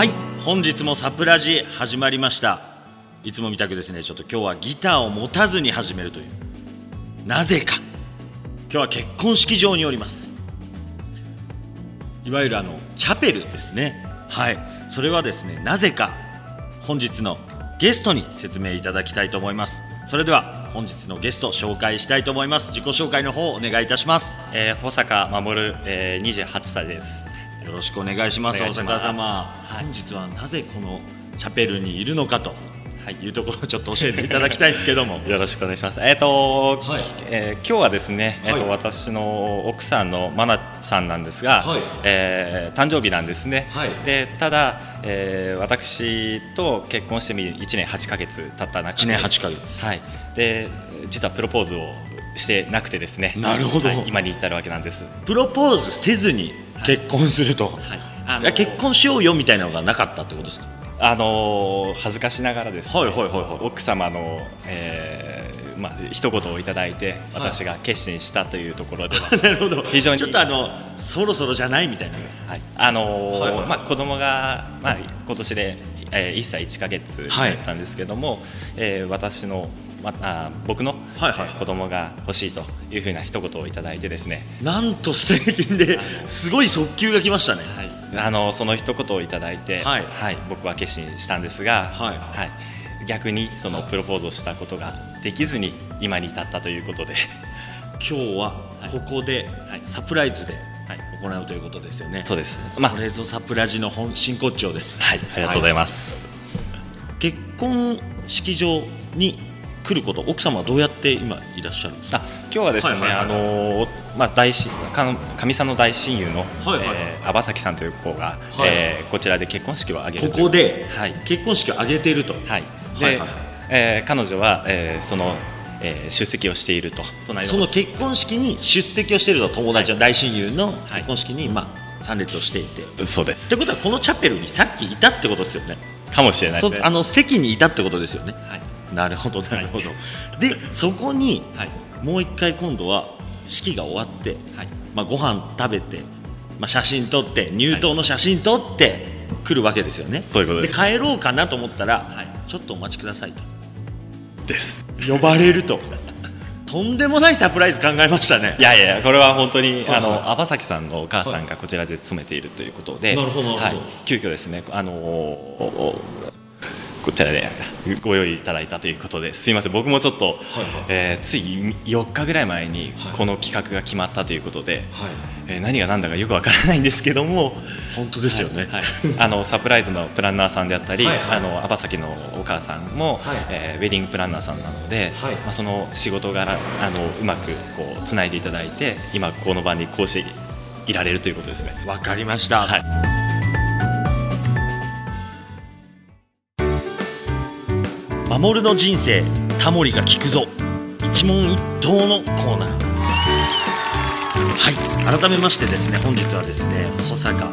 はい本日もサプラジ始まりました。いつもみたくですねちょっと今日はギターを持たずに始めるという。なぜか。今日は結婚式場におります。いわゆるあのチャペルですね。はい。それはですねなぜか。本日のゲストに説明いただきたいと思います。それでは本日のゲスト紹介したいと思います。自己紹介の方お願いいたします。えー、保坂守、えー、28歳です。よろしくお願いします大お願いします。阪様、はい本日はなぜこのチャペルにいるのかとはい。いうところをちょっと教えていただきたいんですけども。よろしくお願いします。えっ、と、はい。えー今日はですね、えーとはい。私の奥さんのマナさんなんですが、はい。えー誕生日なんですね、はい。でただ、えー私と結婚してみ1年8ヶ月経った中1で年8ヶ月。はい、で実はプロポーズをしてなくてですね。なるほど。はい今に至るわけなんです。プロポーズせずに結婚すると、はい。あいや結婚しようよみたいなのがなかったってことですか？あのー恥ずかしながらですね、はいはいはいはい。奥様の、えーまあ一言をいただいて私が決心したというところでは、なるほど。非常に。ちょっとあのそろそろじゃないみたいな。はい、あのーはいはい。まあ子供がまあ今年で、えー、1歳1ヶ月だったんですけども、えー私のまあ僕の、はいはい子供が欲しいというふうな一言をいただいてですね、なんと素敵ですごい速球が来ましたね。はい、あのその一言をいただいて、はい。僕は決心したんですが、はい。逆にそのプロポーズをしたことができずに今に至ったということで、今日はここではい。サプライズではい、行うということですよね、そうです。まあ。これぞサプラジの本真骨頂です。はい、ありがとうございます。結婚式場に来ること奥様はどうやって今いらっしゃるんですか？あ今日はですね、はいはいはいあのまあ大親かのかみさんの大親友の、はいはいはい。えー網崎さんという子が、はい。えーこちらで結婚式を挙げこるという。こではい。結婚式を挙げていると、はい。で、はいはいはい。えー彼女は、えーその、えー出席をしていると。隣その結婚式に出席をしていると友達の大親友のはい。結婚式に、まあ、参列をしていて、っそうです。てことはこのチャペルにさっきいたってことですよね。かもしれないね。そあの席にいたってことですよね。はいなるほどなるほど、でそこにはい。もう一回今度は式が終わって、はい。まあ、ご飯食べて、まあ、写真撮って入刀の写真撮って来るわけですよね、そういうことです。帰ろうかなと思ったら、はい。ちょっとお待ちくださいと。です。呼ばれると。とんでもないサプライズ考えましたね。いやいやこれは本当に、はい。はいあの網崎さんのお母さんがこちらで勤めているということで、なるほどなるほど。はい、急遽ですねあのおこちらでご用意いただいたということですいません僕もちょっと、はいえーつい4日ぐらい前にはい。この企画が決まったということで、はいえー何が何だかよくわからないんですけども本当ですよね、はい、あのサプライズのプランナーさんであったり、はいはい。あの網崎のお母さんも、はい。えーウェディングプランナーさんなので、はい。まあ、その仕事柄あのうまくこうつないでいただいて今この場にこうしていられるということですね。わかりました、はい守の人生タモリが聞くぞ。一問一答のコーナー。はい。改めましてですね本日はですね保坂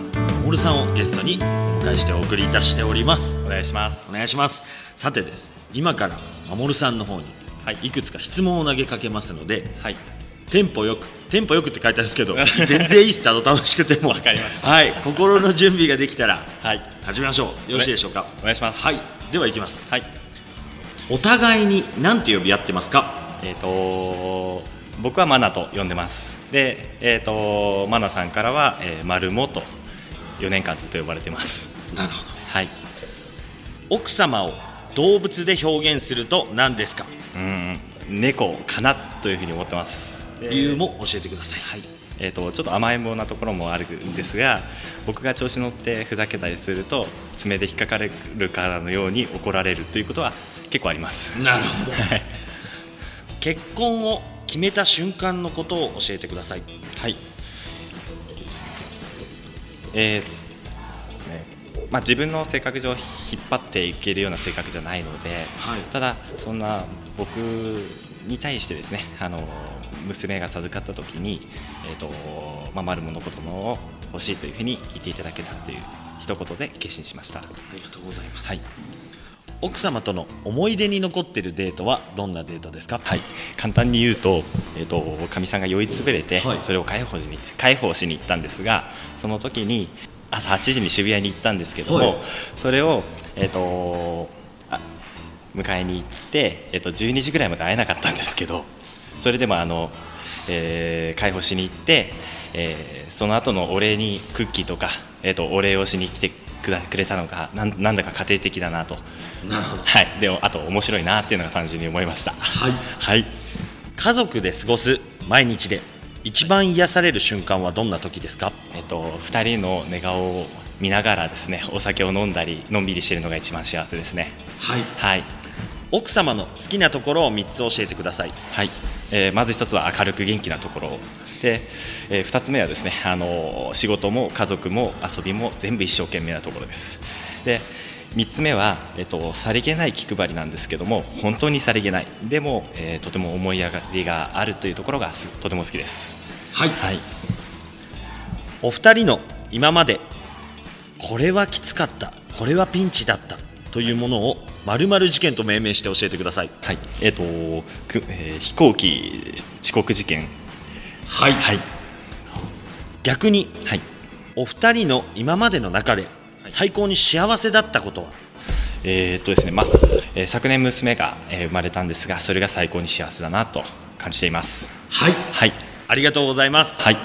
守さんをゲストにお迎えしてお送りいたしております。お願いします。お願いします。さてですね今から守さんの方にはいいくつか質問を投げかけますのではい。テンポよくテンポよくって書いてあるんですけど 全然いいっす。たの楽しくてもわかりました。はい。心の準備ができたらはい。始めましょう。よろしいでしょうか。お願いします。はい。ではいきます。はいお互いに何て呼び合ってますか？えっ、と僕はマナと呼んでます。でえっ、とマナさんからは、えー、マルモと4年間ずっと呼ばれてます。なるほど。はい。奥様を動物で表現すると何ですか？うん。猫かなというふうに思ってます。で理由も教えてください。はい。えー、とちょっと甘えん坊なところもあるんですが僕が調子乗ってふざけたりすると爪で引っかかれるからのように怒られるということは結構あります。なるほど。はい。結婚を決めた瞬間のことを教えてください。はい。えーねまあ、自分の性格上引っ張っていけるような性格じゃないので、はい。ただそんな僕に対してですねあの娘が授かった時に、えーとまあ、マルモの子供を欲しいというふうに言っていただけたという一言で決心しました、ありがとうございます、はい奥様との思い出に残っているデートはどんなデートですか？はい、簡単に言うと、えー、とかみさんが酔いつぶれて、はい。それを解放しに解放しに行ったんですがその時に朝8時に渋谷に行ったんですけども、はい。それを、えー、とあ迎えに行って、えー、と12時ぐらいまで会えなかったんですけどそれでもあの、えー解放しに行って、えーその後のお礼にクッキーとか、えー、とお礼をしに来てくだくれたのがなんなんだか家庭的だなと。なるほど。はい、でもあと面白いなっていうのが単純に思いました。はい。はい。家族で過ごす毎日で一番癒される瞬間はどんな時ですか？えっと、2人の寝顔を見ながらですねお酒を飲んだりのんびりしているのが一番幸せですね。はい。はい、奥様の好きなところを3つ教えてください。はいえーまず1つは明るく元気なところ。で、え2つ目はですねあの仕事も家族も遊びも全部一生懸命なところです。で3つ目は、えっと、さりげない気配りなんですけども本当にさりげない。でも、えーとても思い上がりがあるというところがすとても好きです。はい。はい。お二人の今までこれはきつかったこれはピンチだったというものを〇〇事件と命名して教えてください。はい。えっ、とく、えー飛行機遅刻事件。はい。はい。逆にはい。お二人の今までの中で最高に幸せだったことは？えーっとですねまあえー昨年娘が、えー生まれたんですがそれが最高に幸せだなと感じています。はい。はい。ありがとうございます。はい。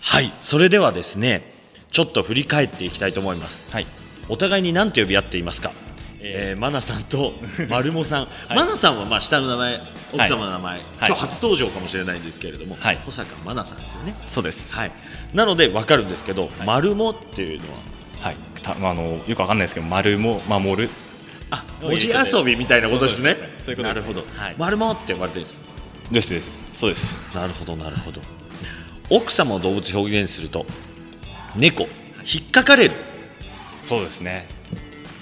はい。それではですねちょっと振り返っていきたいと思います。はい。お互いに何て呼び合っていますか？えー、マナさんと マルモさん、マナさんはまあ下の名前奥様の名前、今日初登場かもしれないんですけれども、はい。保坂マナさんですよね。そうです。はい。なので分かるんですけど、マルモっていうのは？はい。たあのよくわかんないですけど丸も守る。あ文字遊びみたいなことですね。なるほど、はい。マルモって呼ばれてるんですか？ですです。そうです。なるほどなるほど。奥様を動物表現すると猫引っかかれる。そうですね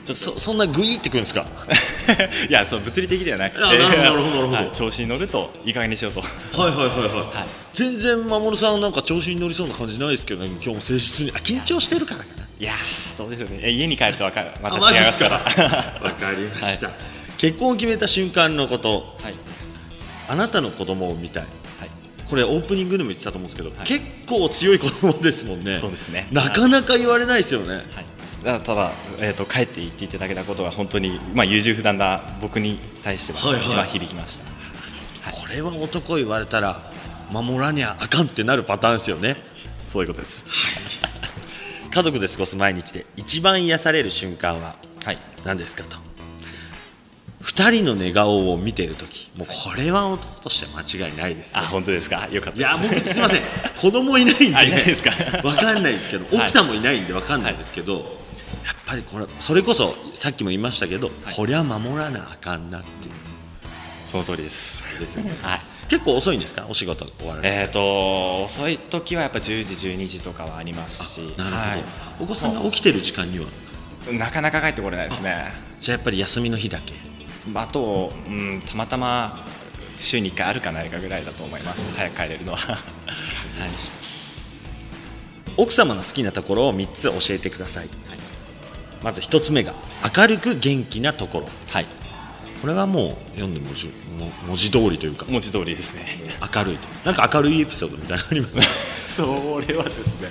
ちょそそんなグイってくるんですか？いやそう物理的ではなくてあなるほどなるほどなるほど。はい。調子に乗るといい加減にしようと。はいはいはいはい、はい。全然守さんなんか調子に乗りそうな感じないですけどね。今日も誠実に。あ緊張してるからかな。いやーどうでしょうね。え家に帰るとわかまた違いますから。わかりました、結婚を決めた瞬間のこと。はい。あなたの子供を見たい。はい。これオープニングでも言ってたと思うんですけど、はい。結構強い子供ですもんね。そうですね。なかなか言われないですよね、はい、だただ、えー、と帰って言っていただけたことは本当に、まあ、優柔不断な僕に対してはいはい。は一番響きました、これは男言われたら守らにゃあかんってなるパターンですよね。そういうことです。家族で過ごす毎日で。一番癒される瞬間ははい。何ですかと。2人の寝顔を見てるときもうこれは男としては間違いないですね。あ本当ですか？よかったいや僕すみません。子供いないんであいないですか？わかんないですけど。はい。奥さんもいないんでわかんないですけど、やっぱりこれそれこそさっきも言いましたけど、こりゃ守らなあかんなっていう。その通りです。ですよね。はい。結構遅いんですか？お仕事終わるえー、と遅い時はやっぱ10時12時とかはありますし。なるほど、はい。お子さんが起きてる時間には？なかなか帰ってこれないですね。じゃあやっぱり休みの日だけ。あと、うん、たまたま週に1回あるかないかぐらいだと思います。早く帰れるのは。はい。奥様の好きなところを3つ教えてください、まず1つ目が明るく元気なところ。はい。これはもう読んで文字も文字通りというか。文字通りですね。明るいと。なんか明るいエピソードみたいなのあります？それはですね。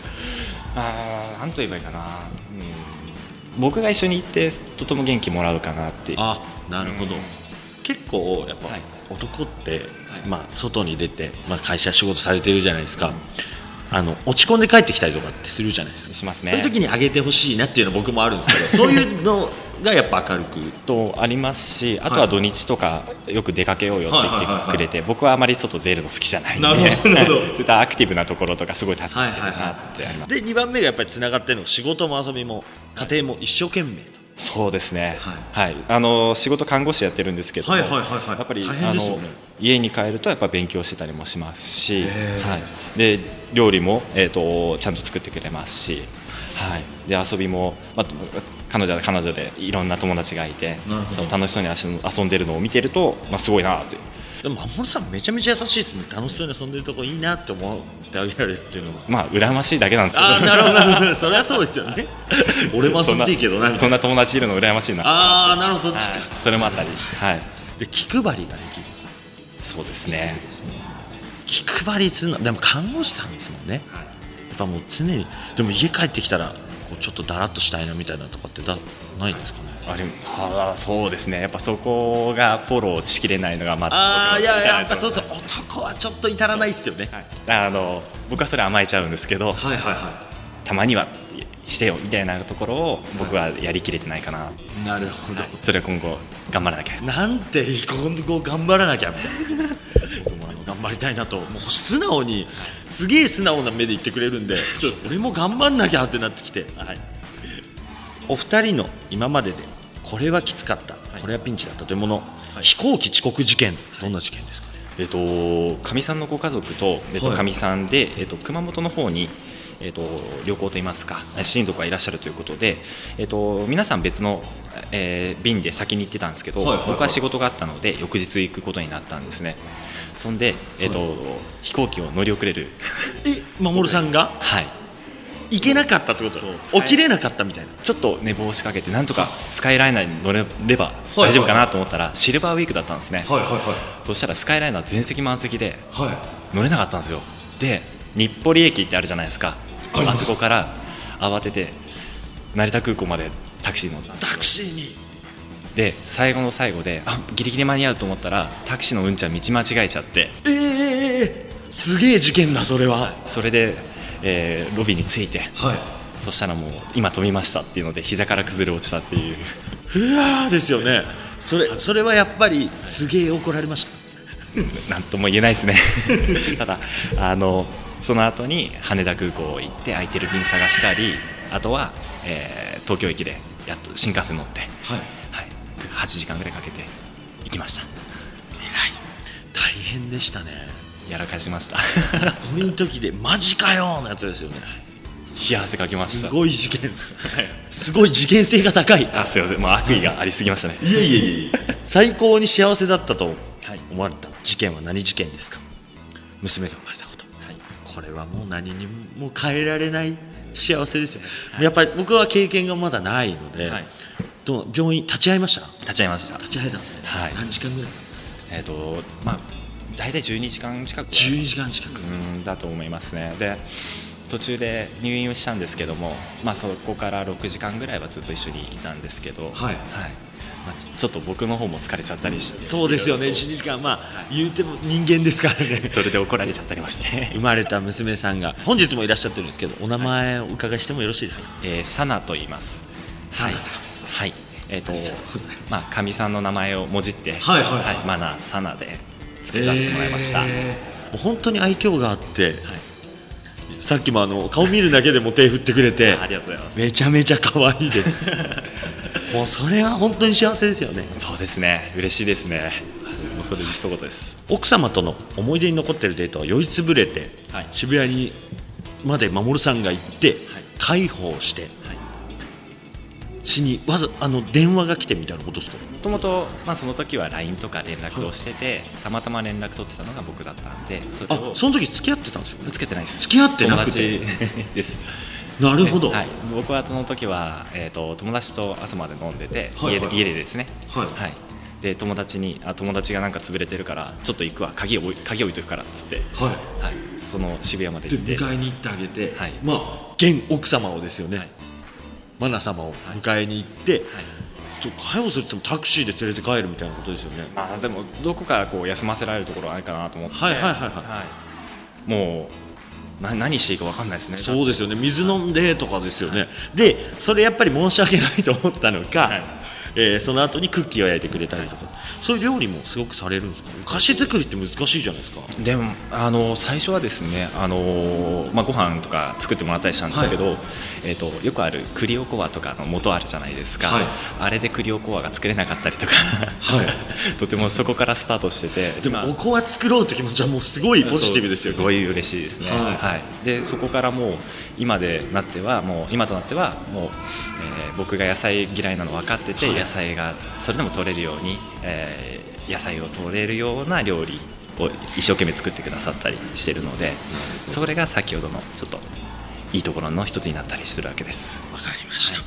あーなんと言えばいいかな、うん、僕が一緒に行ってとても元気もらうかなって。あなるほど、うん。結構やっぱはい。男って、まあ、外に出て、まあ、会社仕事されてるじゃないですか、あの落ち込んで帰ってきたりとかってするじゃないですか。しますね。そういう時にあげてほしいなっていうのは僕もあるんですけど そういうのがやっぱ明るく。とありますしあとは土日とかよく出かけようよって言ってくれて僕はあまり外出るの好きじゃないんで。そういったアクティブなところとかすごい助かってるなってあります。で2番目がやっぱりつながってるのが仕事も遊びも家庭も一生懸命と、そうですね、ははい。あの仕事看護師やってるんですけども、はいはいはいはい。やっぱり、ね。あの家に帰るとやっぱ勉強してたりもしますし、はい、で料理も、えー、とちゃんと作ってくれますし、はい、で遊びも、まあ、彼女は彼女でいろんな友達がいて楽しそうに遊遊んでるのを見てると、まあ、すごいなというでも守さんめちゃめちゃ優しいですね。楽しそうに遊んでるとこいいなって思ってあげられるっていうのはまあ羨ましいだけなんですけど。ああなるほど。なるほどそれはそうですよね。俺も遊んでいいけどなそんいなな友達いるの羨ましいな。ああなるほどそっちか、はい、それもあったり、はい、で気配りができる。そうですね。気配りするのでも看護師さんですもんね。やっぱもう常にでも家帰ってきたらこうちょっとだらっとしたいなみたいなとかってだないんですかね？あれあそうですね。やっぱそこがフォローしきれないのがまああいややっぱそうそう男はちょっと至らないですよね。はい。あの僕はそれ甘えちゃうんですけどはいはいはたまにはしてよみたいなところを僕はやりきれてないかな、い。なるほど、それは今後頑張らなきゃ。なんて今後頑張らなきゃみたいな頑張りたいなと。もう素直にすげえ素直な目で言ってくれるんで俺も頑張んなきゃってなってきて、はい、お二人の今まででこれはきつかった、これはピンチだったというもの、飛行機遅刻事件。どんな事件ですか？ね、えっとかみさんのご家族とえっとはい。かみさんでえっと熊本の方にえっと旅行といいますか親族がいらっしゃるということでえっと皆さん別のえー便で先に行ってたんですけどはいはいはい。僕は仕事があったので翌日行くことになったんですね。そんでえっと飛行機を乗り遅れる。え守さんが？はい。行けなかったってこと？起きれなかったみたいな？ちょっと寝坊しかけてなんとかスカイライナーに乗れればはい大丈夫かなと思ったらシルバーウィークだったんですね。はいはいそしたらスカイライナー全席満席ではい。はい乗れなかったんですよ。で日暮里駅ってあるじゃないですか。あそこから慌てて成田空港までタクシーに乗ったタクシーに。で最後の最後であギリギリ間に合うと思ったらタクシーのうんちゃん道間違えちゃって。えー、えー、すげえ事件だそれは。それで、えーロビーに着いて。はい。そしたらもう今飛びましたっていうので膝から崩れ落ちたっていう。うわーですよね。それそれはやっぱりすげえ怒られました。なんとも言えないですね。ただあのその後に羽田空港行って空いてる便探したりあとは、えー東京駅でやっと新幹線乗って、はい。はい、8時間ぐらいかけて行きました。大変でしたね。やらかしました。この時でマジかよのやつですよね。冷や汗かきました。すごい事件です。すごい事件性が高い。あすいません。もう悪意がありすぎましたね。いえいえいえ。最高に幸せだったとはい。思われた事件は何事件ですか？娘が生まれたこと。はい。これはもう何にも変えられない幸せですよ、やっぱり僕は経験がまだないので、はい。どう病院立ち会いました？立ち会いました。立ち会えたんですね、はい。何時間ぐらい？えっ、とまあ大体12時間近くは12時間近く、うんだと思いますね。で途中で入院をしたんですけども、まあ、そこから6時間ぐらいはずっと一緒にいたんですけど、はいまあ、ちちょっと僕の方も疲れちゃったりして。そうですよね。そう。12時間まあ言うても人間ですからね。それで怒られちゃったりまして。生、まれた娘さんが本日もいらっしゃってるんですけどお名前をお伺いしてもよろしいですか、えー、サナと言います。はい。はい。えっ、とまあかみさんの名前をもじってはいはいはい。マナサナで付けさせてもらいました、えー。もう本当に愛嬌があってはい。さっきもあの顔見るだけでも手振ってくれてありがとうございます。めちゃめちゃ可愛いです もうそれは本当に幸せですよね。そうですね。嬉しいですね。もうそれで一言です。奥様との思い出に残ってるデートは酔いつぶれて、はい。渋谷にまで守さんが行って、介抱してはい。しにわざあの電話が来てみたいなことですか？もともと、まあ、その時は LINE とか連絡をしてて、たまたま連絡取ってたのが僕だったんでそれあをその時付き合ってたんですよね？つけてないです。付き合ってなくて。ですなるほど、はい、僕はその時は、えー、と友達と朝まで飲んでて、はいはい。家で家でですね、はい。で友達にあ友達がなんか潰れてるからちょっと行くわ。鍵を置い鍵置いとくからっつって、はい。はい、その渋谷までで行って。迎えに行ってあげて、はい。まあ現奥様をですよね、はい。マナ様を迎えに行って、はい。ちょ介護するって言ってもタクシーで連れて帰るみたいなことですよね。まあ、でもどこかこう休ませられるところはないかなと思って、はいはいはい。はい。もうな何していいか分かんないですね。そうですよね。水飲んでとかですよね、でそれやっぱり申し訳ないと思ったのか、はいえーその後にクッキーを焼いてくれたりとか。そういう料理もすごくされるんですか？お菓子作りって難しいじゃないですか。でもあの最初はですねあの、まあ、ご飯とか作ってもらったりしたんですけど、えー、とよくある栗おこわとかの元あるじゃないですか、はい。あれで栗おこわが作れなかったりとか、はい。とてもそこからスタートしてて。まあ。でもおこわ作ろうって気持ちはもうすごいポジティブですよ。そうすごい嬉しいですね、はい。はい。でそこからもう今でなってはもう今となってはもう、えー僕が野菜嫌いなの分かってて、はい野菜がそれでも取れるように、えー野菜を取れるような料理を一生懸命作ってくださったりしてるのでそれが先ほどのちょっといいところの一つになったりするわけです。わかりました、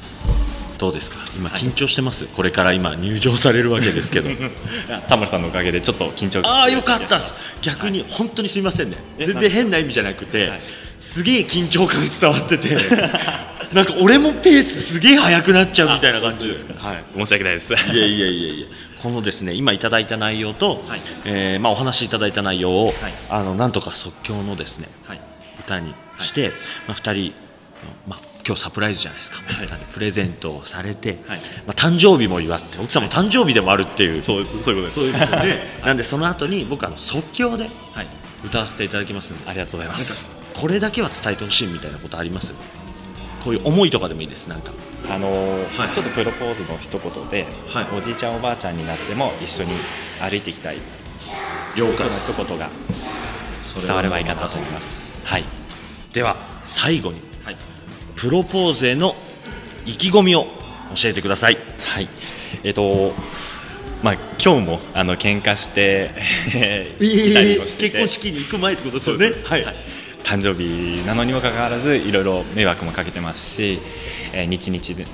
どうですか？今緊張してます、これから今入場されるわけですけど。田村さんのおかげでちょっと緊張ああよかったっす。逆に本当にすみませんね。え全然変な意味じゃなくて、はい。すげえ緊張感伝わっててなんか俺もペースすげえ速くなっちゃうみたいな感じですはい。申し訳ないです。いやいやいやいや。このですね今いただいた内容と、はい。えーまあ、お話しいただいた内容を、はい。あのなんとか即興のですねはい。歌にして、まあ、2人、まあ、今日サプライズじゃないですか、はい。プレゼントをされて、はい。まあ、誕生日も祝って奥さんも誕生日でもあるっていう、そうそういうことです。そうで。すよねなんでその後に僕あの即興ではい。歌わせていただきますんで。ありがとうございます。これだけは伝えてほしいみたいなことあります？こういう思いとかでもいいですなんか。あのーはい。ちょっとプロポーズの一言で、はい。おじいちゃんおばあちゃんになっても一緒に歩いていきたい。了この一言が伝わればいいかなと思います。はい。では最後にはい。プロポーズへの意気込みを教えてください。はい。えっ、とまあ今日もあの喧嘩していたりもして。て結婚式に行く前ってことですよね。そうです。はい、誕生日なのにもかかわらずいろいろ迷惑もかけてますし、えー、日々で、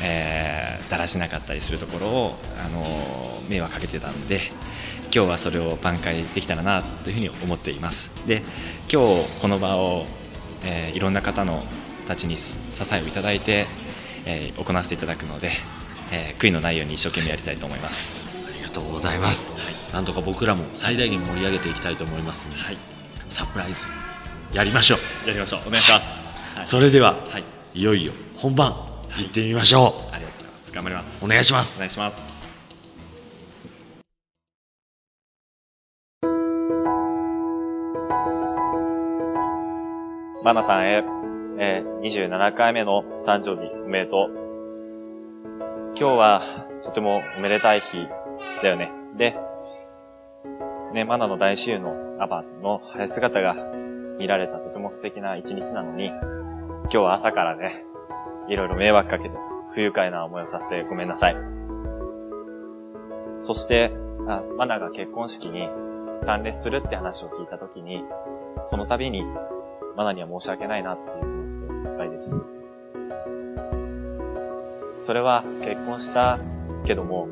えーだらしなかったりするところを、あのー迷惑かけてたんで今日はそれを挽回できたらなというふうに思っています。で今日この場を、えーいろんな方のたちに支えをいただいて、えー行わせていただくので、えー悔いのないように一生懸命やりたいと思います。ありがとうございます、なんとか僕らも最大限盛り上げていきたいと思います、はい。サプライズやりましょう、やりましょう。お願いします、はい。それでは、はい。い、よいよ本番行ってみましょありがとうございます。頑張ります。うお願いします。お願いします。マナさんへ、えー27回目の誕生日おめでとう。今日はとてもおめでたい日だよね。で、ね、マナの大親友のアバの晴れ姿が見られたとても素敵な一日なのに、今日は朝からね、いろいろ迷惑かけて不愉快な思いをさせてごめんなさい。そして、あマナが結婚式に参列するって話を聞いたときに、その度にマナには申し訳ないなっていう気持ちでいっぱいです。それは結婚したけども、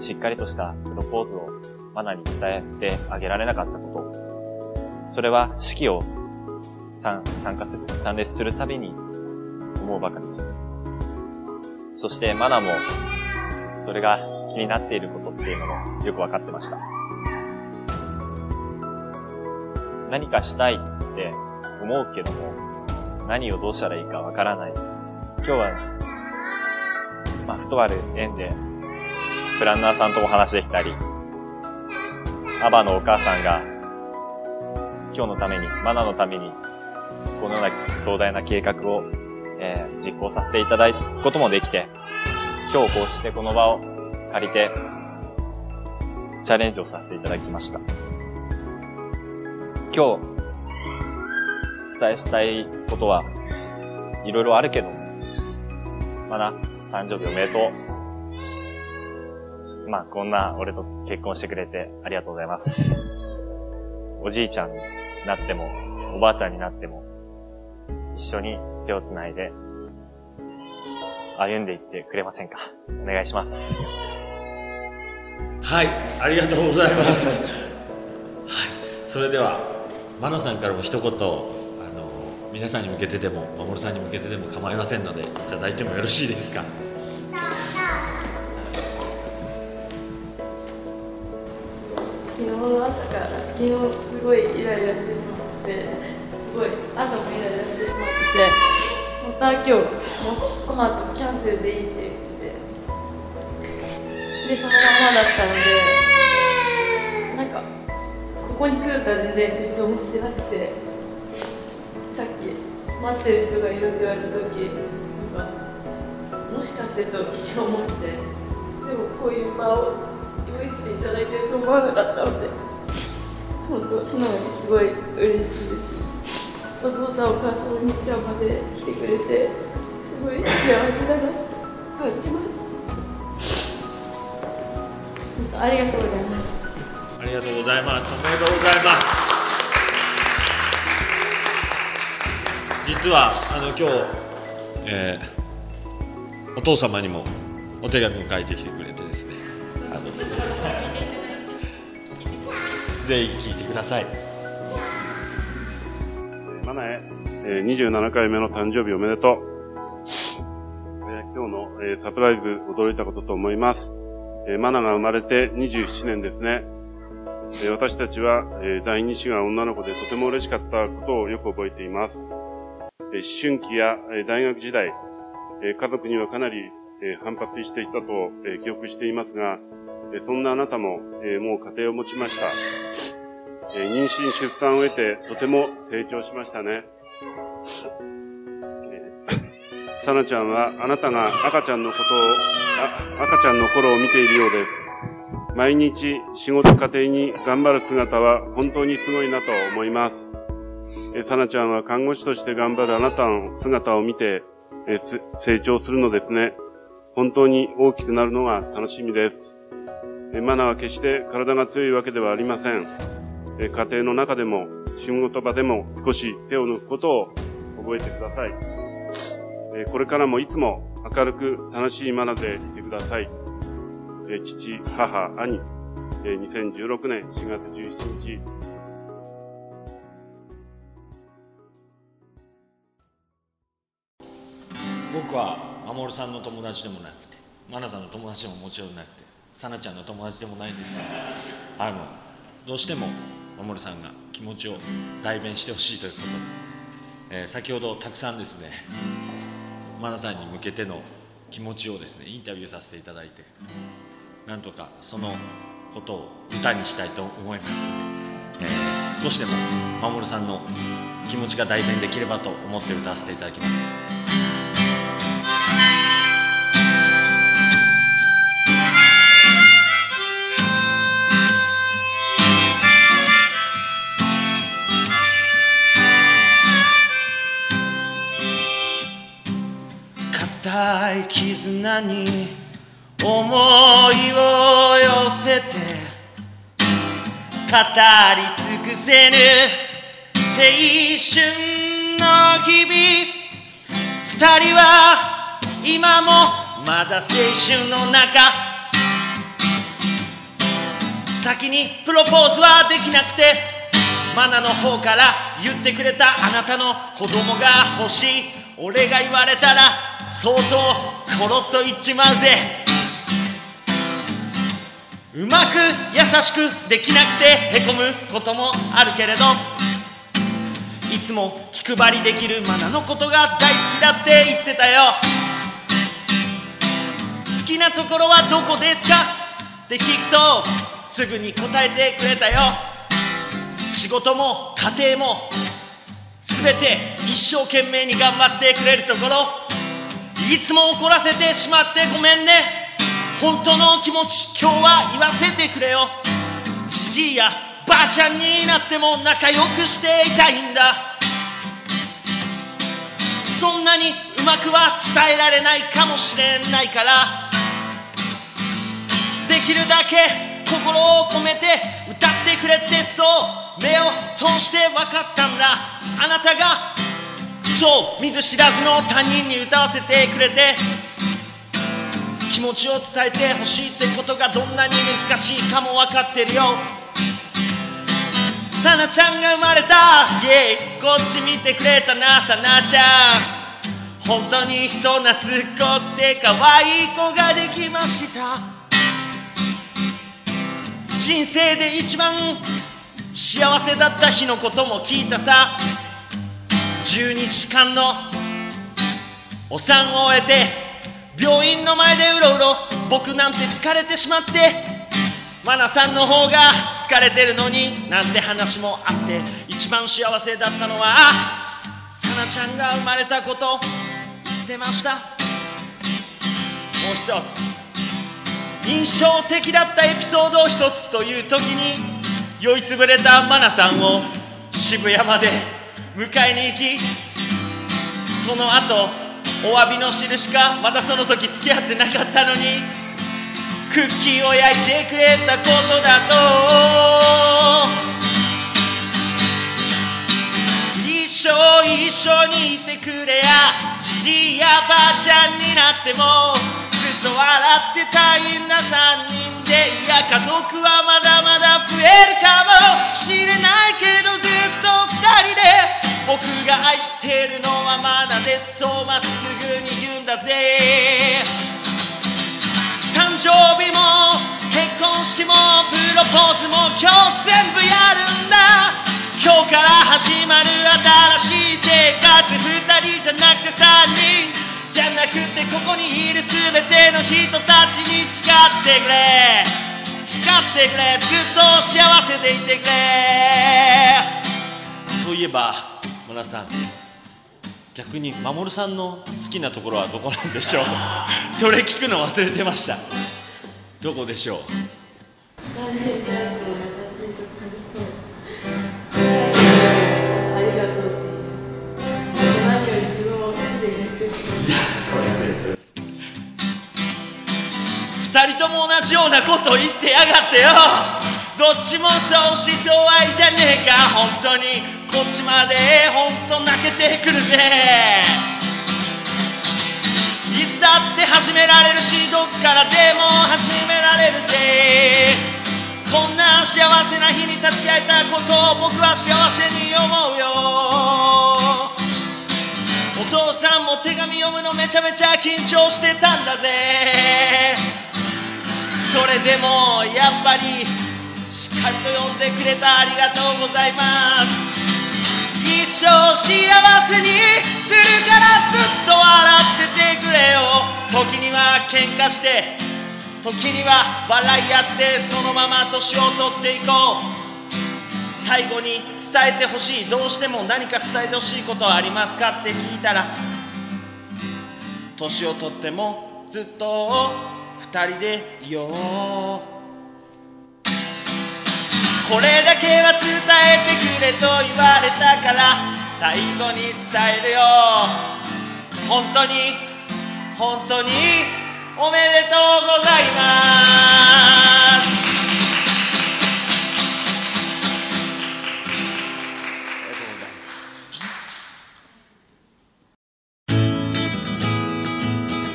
しっかりとしたプロポーズをマナに伝えてあげられなかったこと。それは式を参加する、参列するたびに思うばかりです。そしてマナも、それが気になっていることっていうのもよくわかってました。何かしたいって思うけども、何をどうしたらいいかわからない。今日は、まあ、ふとある縁で、プランナーさんとお話できたり、アバのお母さんが、今日のために、マナのために、このような壮大な計画を、えー実行させていただくこともできて、今日こうしてこの場を借りて、チャレンジをさせていただきました。今日、伝えしたいことは、いろいろあるけど、まだ、誕生日おめでとう。まあ、こんな俺と結婚してくれてありがとうございます。おじいちゃんなっても、おばあちゃんになっても、一緒に手をつないで、歩んでいってくれませんか？お願いします。はいありがとうございます。はいそれではマナさんからも一言あの皆さんに向けてでも守さんに向けてでも構いませんのでいただいてもよろしいですか？昨日の朝から昨日すごいイライラしてしまってすごい朝もイライラしてしまっててまた今日もうこの後キャンセルでいいって言ってでそのままだったのでなんかここに来るとは全然予想もしてなくてさっき待ってる人がいるって言われた時なんかもしかしてと一瞬思ってでもこういう場を用意していただいてると思わなかったので本当素直にすごい嬉しいです。お父さんお母さんお兄ちゃんまで来てくれてすごい幸せだなって感じました。ありがとうございます。ありがとうございます。おめでとうございます。実はあの今日、えーお父様にもお手紙を書いてきてくれてですね。あの ぜひ聞いてくださいマナへ、27回目の誕生日おめでとう。え今日の、えサプライズ驚いたことと思います。えマナが生まれて27年ですね。え私たちは、え第二子が女の子でとても嬉しかったことをよく覚えています。え思春期や、え大学時代、え家族にはかなり、え反発していたと、え記憶していますが、えそんなあなたも、えもう家庭を持ちました。え妊娠出産を得てとても成長しましたね。えーサナちゃんはあなたが赤ちゃんのことを、赤ちゃんの頃を見ているようです。毎日仕事家庭に頑張る姿は本当にすごいなと思います。えーサナちゃんは看護師として頑張るあなたの姿を見て、え成長するのですね。本当に大きくなるのが楽しみです。えマナは決して体が強いわけではありません。家庭の中でも仕事場でも少し手を抜くことを覚えてください。えーこれからもいつも明るく楽しいマナでいてください。えー父、母、兄、えー2016年4月17日、僕は守さんの友達でもなくてマナさんの友達でももちろんなくてさなちゃんの友達でもないんですがあのどうしても守さんが気持ちを代弁してほしいということ。で、えー先ほどたくさんですねマナさんに向けての気持ちをですねインタビューさせていただいてなんとかそのことを歌にしたいと思います。ので、えー少しでも守さんの気持ちが代弁できればと思って歌わせていただきます。い絆に思いを寄せて語り尽くせぬ青春の日々二人は今もまだ青春の中。先にプロポーズはできなくてマナの方から言ってくれたあなたの子供が欲しい。俺が言われたら相当コロッと言っちまうぜ。うまく優しくできなくてへこむこともあるけれどいつも気配りできるマナのことが大好きだって言ってたよ。好きなところはどこですか？って聞くとすぐに答えてくれたよ。仕事も家庭も全て一生懸命に頑張ってくれるところ。いつも怒らせてしまってごめんね。本当の気持ち今日は言わせてくれよ。じじいやばあちゃんになっても仲良くしていたいんだ。そんなにうまくは伝えられないかもしれないから。できるだけ心を込めて歌ってくれてそう目を通して分かったんだ。あなたがそう見ず知らずの他人に歌わせてくれて気持ちを伝えてほしいってことがどんなに難しいかも分かってるよ。さなちゃんが生まれた。イェイ。こっち見てくれたな。さなちゃん。本当に人懐っこくて可愛い子ができました。人生で一番幸せだった日のことも聞いたさ。12時間のお産を終えて病院の前でうろうろ僕なんて疲れてしまってマナさんの方が疲れてるのになんて話もあって一番幸せだったのはさなちゃんが生まれたこと言ってました。もう一つ印象的だったエピソードを一つという時に酔いつぶれたマナさんを渋谷まで迎えに行きその後お詫びの印かまたその時付き合ってなかったのにクッキーを焼いてくれたことだと。一生一緒にいてくれやじじいやばあちゃんになってもずっと笑ってたいんだ3人でいや家族はまだまだ増えるかもしれないけどずっと2人で僕が愛してるのはまだです。そうまっすぐに言うんだぜ。誕生日も結婚式もプロポーズも今日全部やるんだ。今日から始まる新しい生活2人じゃなくて3人。じゃなくてここにいる全ての人たちに誓ってくれ。誓ってくれ。ずっと幸せでいてくれ。そういえば村さん逆に守さんの好きなところはどこなんでしょう？それ聞くの忘れてました。どこでしょう？誰に対しても優しいところとありがとうっていう何より自分を好きでいてくれて二人とも同じようなこと言ってやがってよどっちもそうしそう愛じゃねえか。本当に。こっちまで。本当泣けてくるぜいつだって始められるしどっからでも始められるぜ。こんな幸せな日に立ち会えたことを僕は幸せに思うよ。お父さんも手紙読むのめちゃめちゃ緊張してたんだぜ。それでもやっぱりしっかりと読んでくれたありがとうございます。一生幸せにするからずっと笑っててくれよ。時には喧嘩して時には笑い合ってそのまま年を取っていこう。最後に伝えてほしい。どうしても何か伝えてほしいことはありますかって聞いたら年を取ってもずっと二人でいよう。これだけは伝えてくれと言われたから最後に伝えるよ。本当に本当におめでとうございま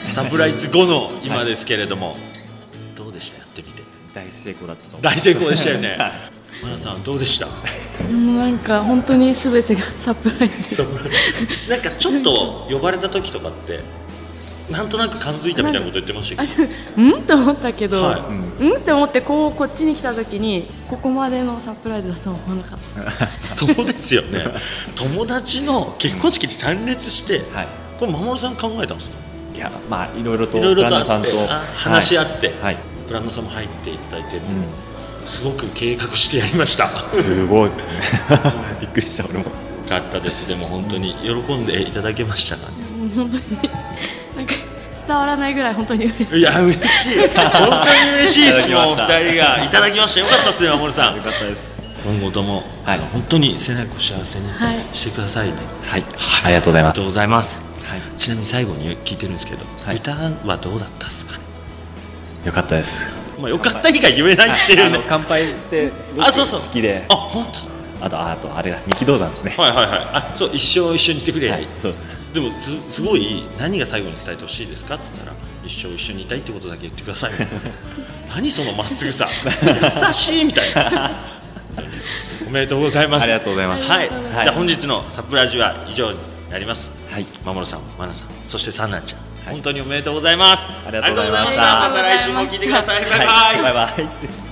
す。サプライズ後の今ですけれども、どうでした？やってみて。大成功だったと思大成功でしたよね。はいマナさんどうでした？うんなんか本当に全てがサプライズ。なんかちょっと呼ばれた時とかってなんとなく感づいたみたいなこと言ってましたけ？どうんって思ったけど、はい。うん。って思ってこうこっちに来た時にここまでのサプライズだとは思わなかった。そうですよね。友達の結婚式に参列して、はい。これ守さん考えたんですか？いやまあいろいろといろいろプランナーさんと話し合って、はい、はい。ブランドさんも入っていただいて、うんすごく計画してやりました。すごい びっくりした俺も。よかったです。でも本当に喜んでいただけましたかね。本当になんか伝わらないぐらい本当に嬉しい。いや嬉しい。本当に嬉しいですもう二人がいただきましたよかったですね守さん。よかったです。今後とも、はい。本当に末永く幸せにはい。してくださいね、はい、ありがとうございます。ありがとうございます、はい。ちなみに最後に聞いてるんですけど、はい。歌はどうだったですかね？よかったですまあよかった以外言えないっていうね。乾杯ってあそうそう。好きで。あ本あとあとあれだ三木道山ですね。当はいはいはい。あそう一生一緒にいてくれ、はいそう。でもすすごい何が最後に伝えてほしいですかって言ったら一生一緒にいたいってことだけ言ってください 何そのまっすぐさ。優しいみたいな。おめでとうございます。ありがとうございます。はい、はい。じゃあ本日のサプライズは以上になります。はい。守さん、マナさん、そしてサンナちゃん、はい本当におめでとうございます。ありがとうございましたまた来週も聞いてください。バイバイ。はいバイバイ